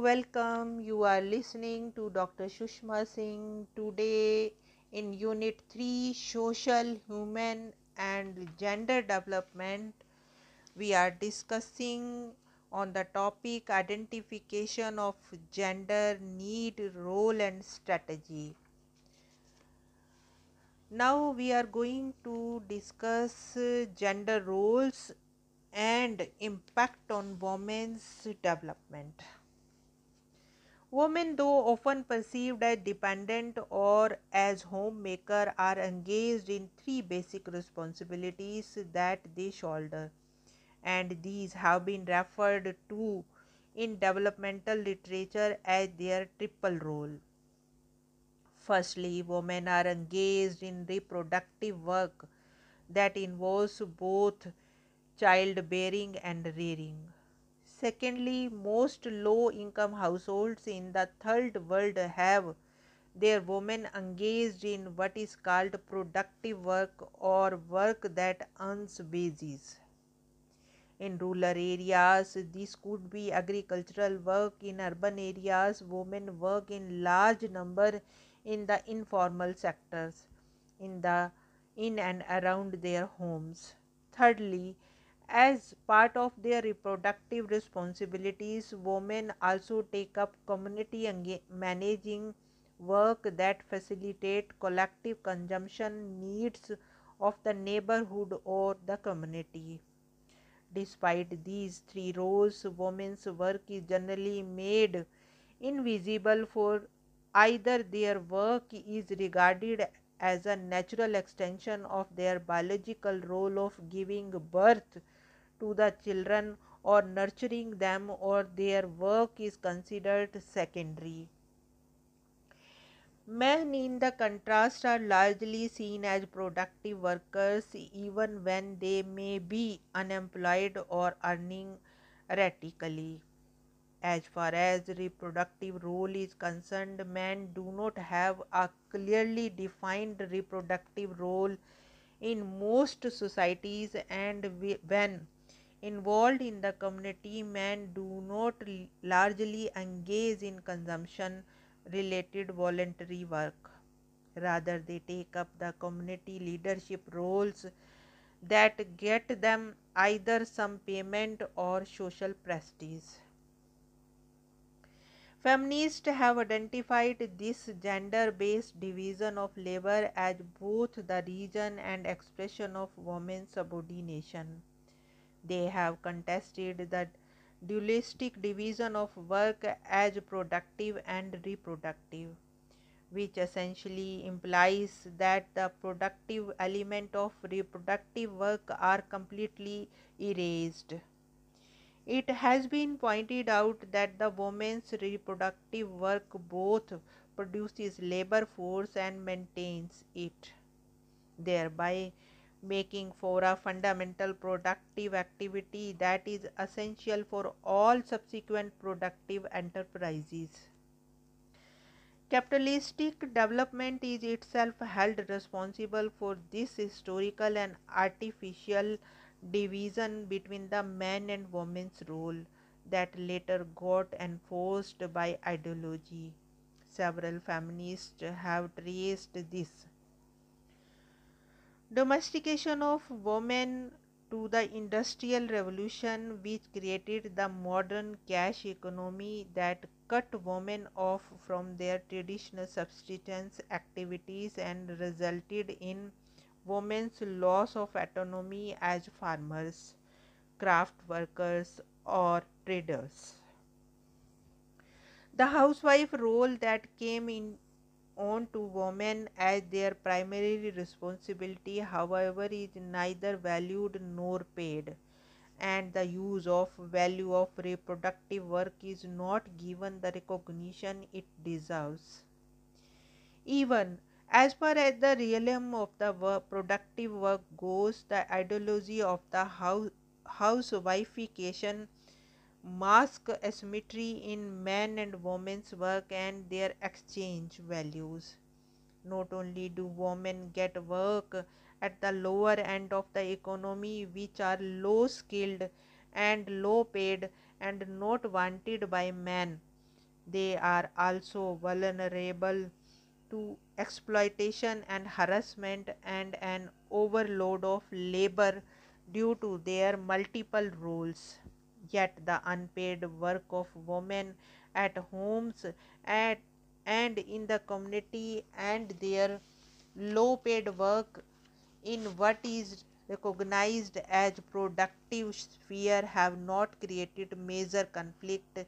welcome. You are listening to Dr. Shushma Singh. Today, in Unit 3 Social, Human, and Gender Development, we are discussing on the topic identification of gender, need, role, and strategy. Now, we are going to discuss gender roles and impact on women's development. Women, though often perceived as dependent or as homemaker, are engaged in three basic responsibilities that they shoulder, and these have been referred to in developmental literature as their triple role. Firstly, women are engaged in reproductive work that involves both childbearing and rearing. Secondly, most low income households in the third world have their women engaged in what is called productive work or work that earns wages. In rural areas, this could be agricultural work. In urban areas, women work in large number in the informal sectors in the in and around their homes. Thirdly, as part of their reproductive responsibilities, women also take up community managing work that facilitate collective consumption needs of the neighborhood or the community. Despite these three roles, women's work is generally made invisible for either their work is regarded as a natural extension of their biological role of giving birth to the children or nurturing them or their work is considered secondary. Men, in the contrast, are largely seen as productive workers even when they may be unemployed or earning erratically. As far as reproductive role is concerned, men do not have a clearly defined reproductive role in most societies and when involved in the community men do not largely engage in consumption related voluntary work rather they take up the community leadership roles that get them either some payment or social prestige Feminists have identified this gender based division of labor as both the reason and expression of women's subordination. They have contested the dualistic division of work as productive and reproductive, which essentially implies that the productive element of reproductive work are completely erased. It has been pointed out that the woman's reproductive work both produces labor force and maintains it, thereby making for a fundamental productive activity that is essential for all subsequent productive enterprises. Capitalistic development is itself held responsible for this historical and artificial division between the man and woman's role that later got enforced by ideology. Several feminists have traced this Domestication of women to the Industrial Revolution, which created the modern cash economy that cut women off from their traditional subsistence activities and resulted in women's loss of autonomy as farmers, craft workers, or traders. The housewife role that came in on to women as their primary responsibility, however, is neither valued nor paid, and the use of value of reproductive work is not given the recognition it deserves. Even as far as the realm of the work, productive work goes, the ideology of the house, housewifeification mask asymmetry in men and women's work and their exchange values. Not only do women get work at the lower end of the economy, which are low skilled and low paid and not wanted by men, They are also vulnerable to exploitation and harassment and an overload of labor due to their multiple roles. Yet, the unpaid work of women at homes at, and in the community and their low paid work in what is recognized as productive sphere have not created major conflict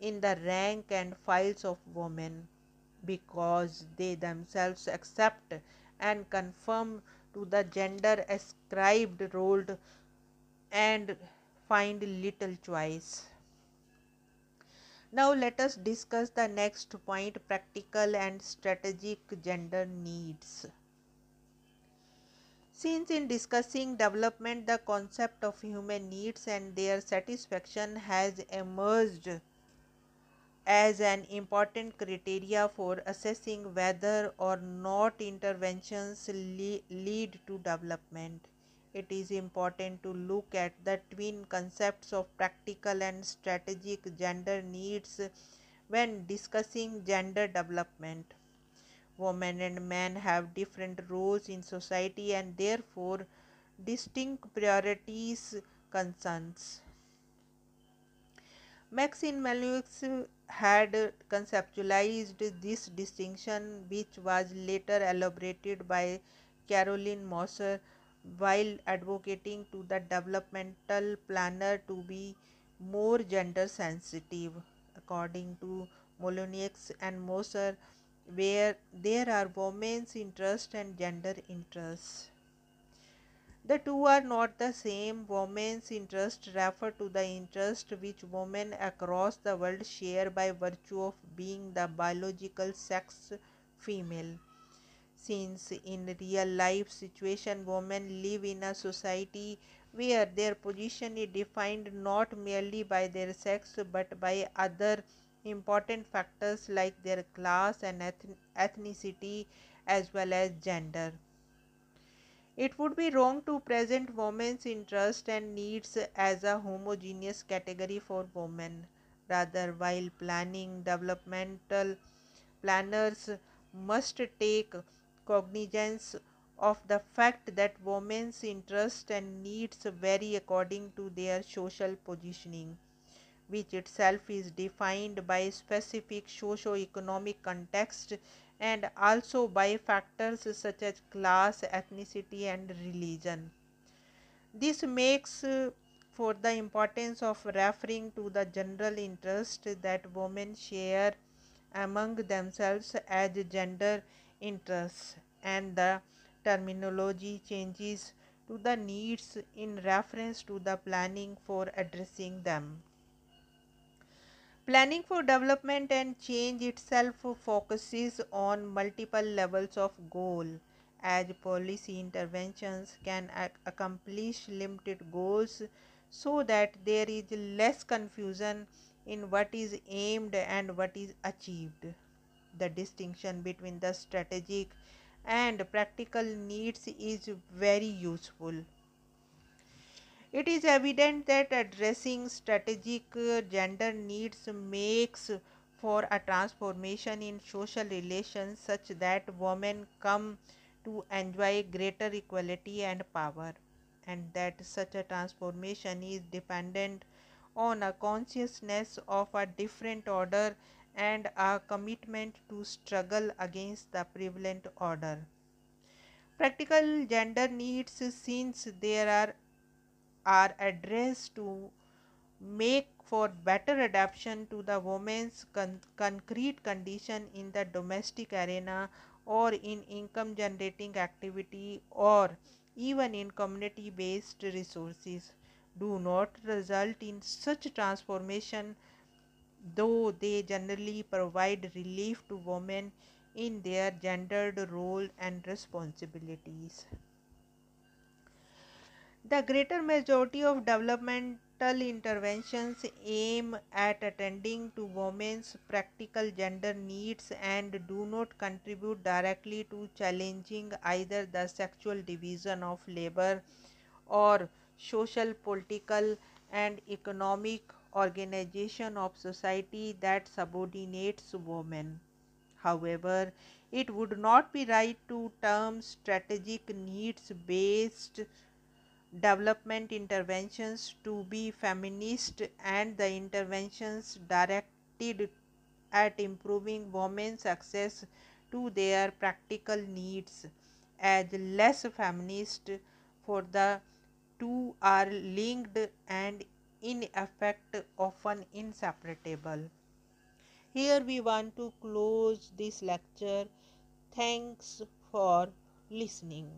in the rank and files of women because they themselves accept and conform to the gender ascribed role and find little choice. Now, let us discuss the next point practical and strategic gender needs. Since in discussing development, the concept of human needs and their satisfaction has emerged as an important criteria for assessing whether or not interventions le lead to development. It is important to look at the twin concepts of practical and strategic gender needs when discussing gender development. Women and men have different roles in society and therefore distinct priorities concerns. Maxine Molyneux had conceptualized this distinction, which was later elaborated by Caroline Moser while advocating to the developmental planner to be more gender sensitive. According to Molyneux and Moser, where there are women's interest and gender interests. The two are not the same. Women's interest refer to the interest which women across the world share by virtue of being the biological sex female. Since in real life situation women live in a society where their position is defined not merely by their sex but by other important factors like their class and ethnicity as well as gender. It would be wrong to present women's interests and needs as a homogeneous category for women. Rather, while planning developmental planners must take cognizance of the fact that women's interests and needs vary according to their social positioning which itself is defined by specific socio-economic context and also by factors such as class, ethnicity and religion. This makes uh, for the importance of referring to the general interest that women share among themselves as gender interests and the terminology changes to the needs in reference to the planning for addressing them. Planning for development and change itself focuses on multiple levels of goal as policy interventions can ac accomplish limited goals so that there is less confusion in what is aimed and what is achieved. The distinction between the strategic and practical needs is very useful. It is evident that addressing strategic uh, gender needs makes for a transformation in social relations such that women come to enjoy greater equality and power and that such a transformation is dependent on a consciousness of a different order and a commitment to struggle against the prevalent order. Practical gender needs since there are are addressed to make for better adaptation to the woman's con concrete condition in the domestic arena or in income generating activity or even in community based resources do not result in such transformation though they generally provide relief to women in their gendered role and responsibilities. The greater majority of developmental interventions aim at attending to women's practical gender needs and do not contribute directly to challenging either the sexual division of labor or social, political, and economic organization of society that subordinates women. However, it would not be right to term strategic needs based development interventions to be feminist and the interventions directed at improving women's access to their practical needs as less feminist for the two are linked and in effect often inseparable. Here we want to close this lecture. Thanks for listening.